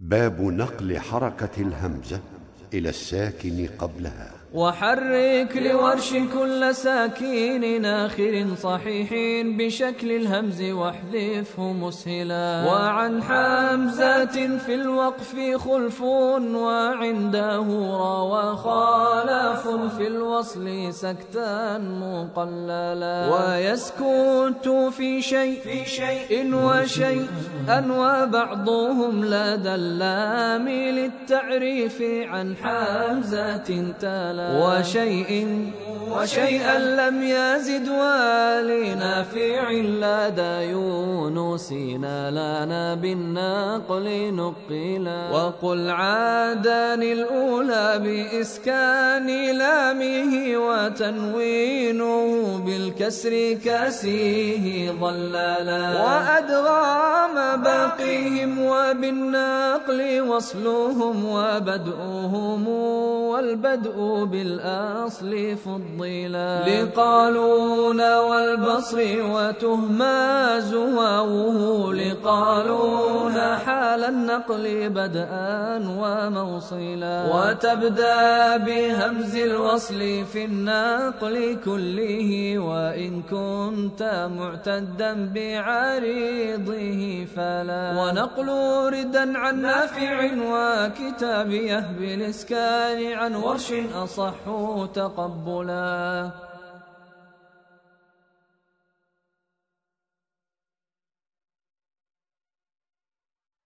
باب نقل حركة الهمزة إلى الساكن قبلها. وحرك لورش كل ساكين آخر صحيح بشكل الهمز واحذفه مسهلا. وعن حمزات في الوقف خلف وعنده روى خالف في الوصل سكتا مقللا. ويسكت في شيء في شيء وشيء أن وبعضهم لدى اللام للتعريف عن حمزة تلا وشيء وشيئا لم يزد والينا في علاد يونسنا لنا بالنقل نقلا. وقل عادان الأولى بإسكان لامه وتنوينه بالكسر كاسيه ضلالا وأدغام باقيهم وبالنقل وصلهم وبدؤهم والبدء بالأصل فضلا. لقالون والبصر وتهماز واوه لقالون حال النقل بدءا وموصلا. وتبدأ بهمز الوصل في النقل كله وإن كنت معتدا بعريضه فلا. ونقل ردا عن نافع وكتابيه بالإسكان عن ورش أصح تقبلا.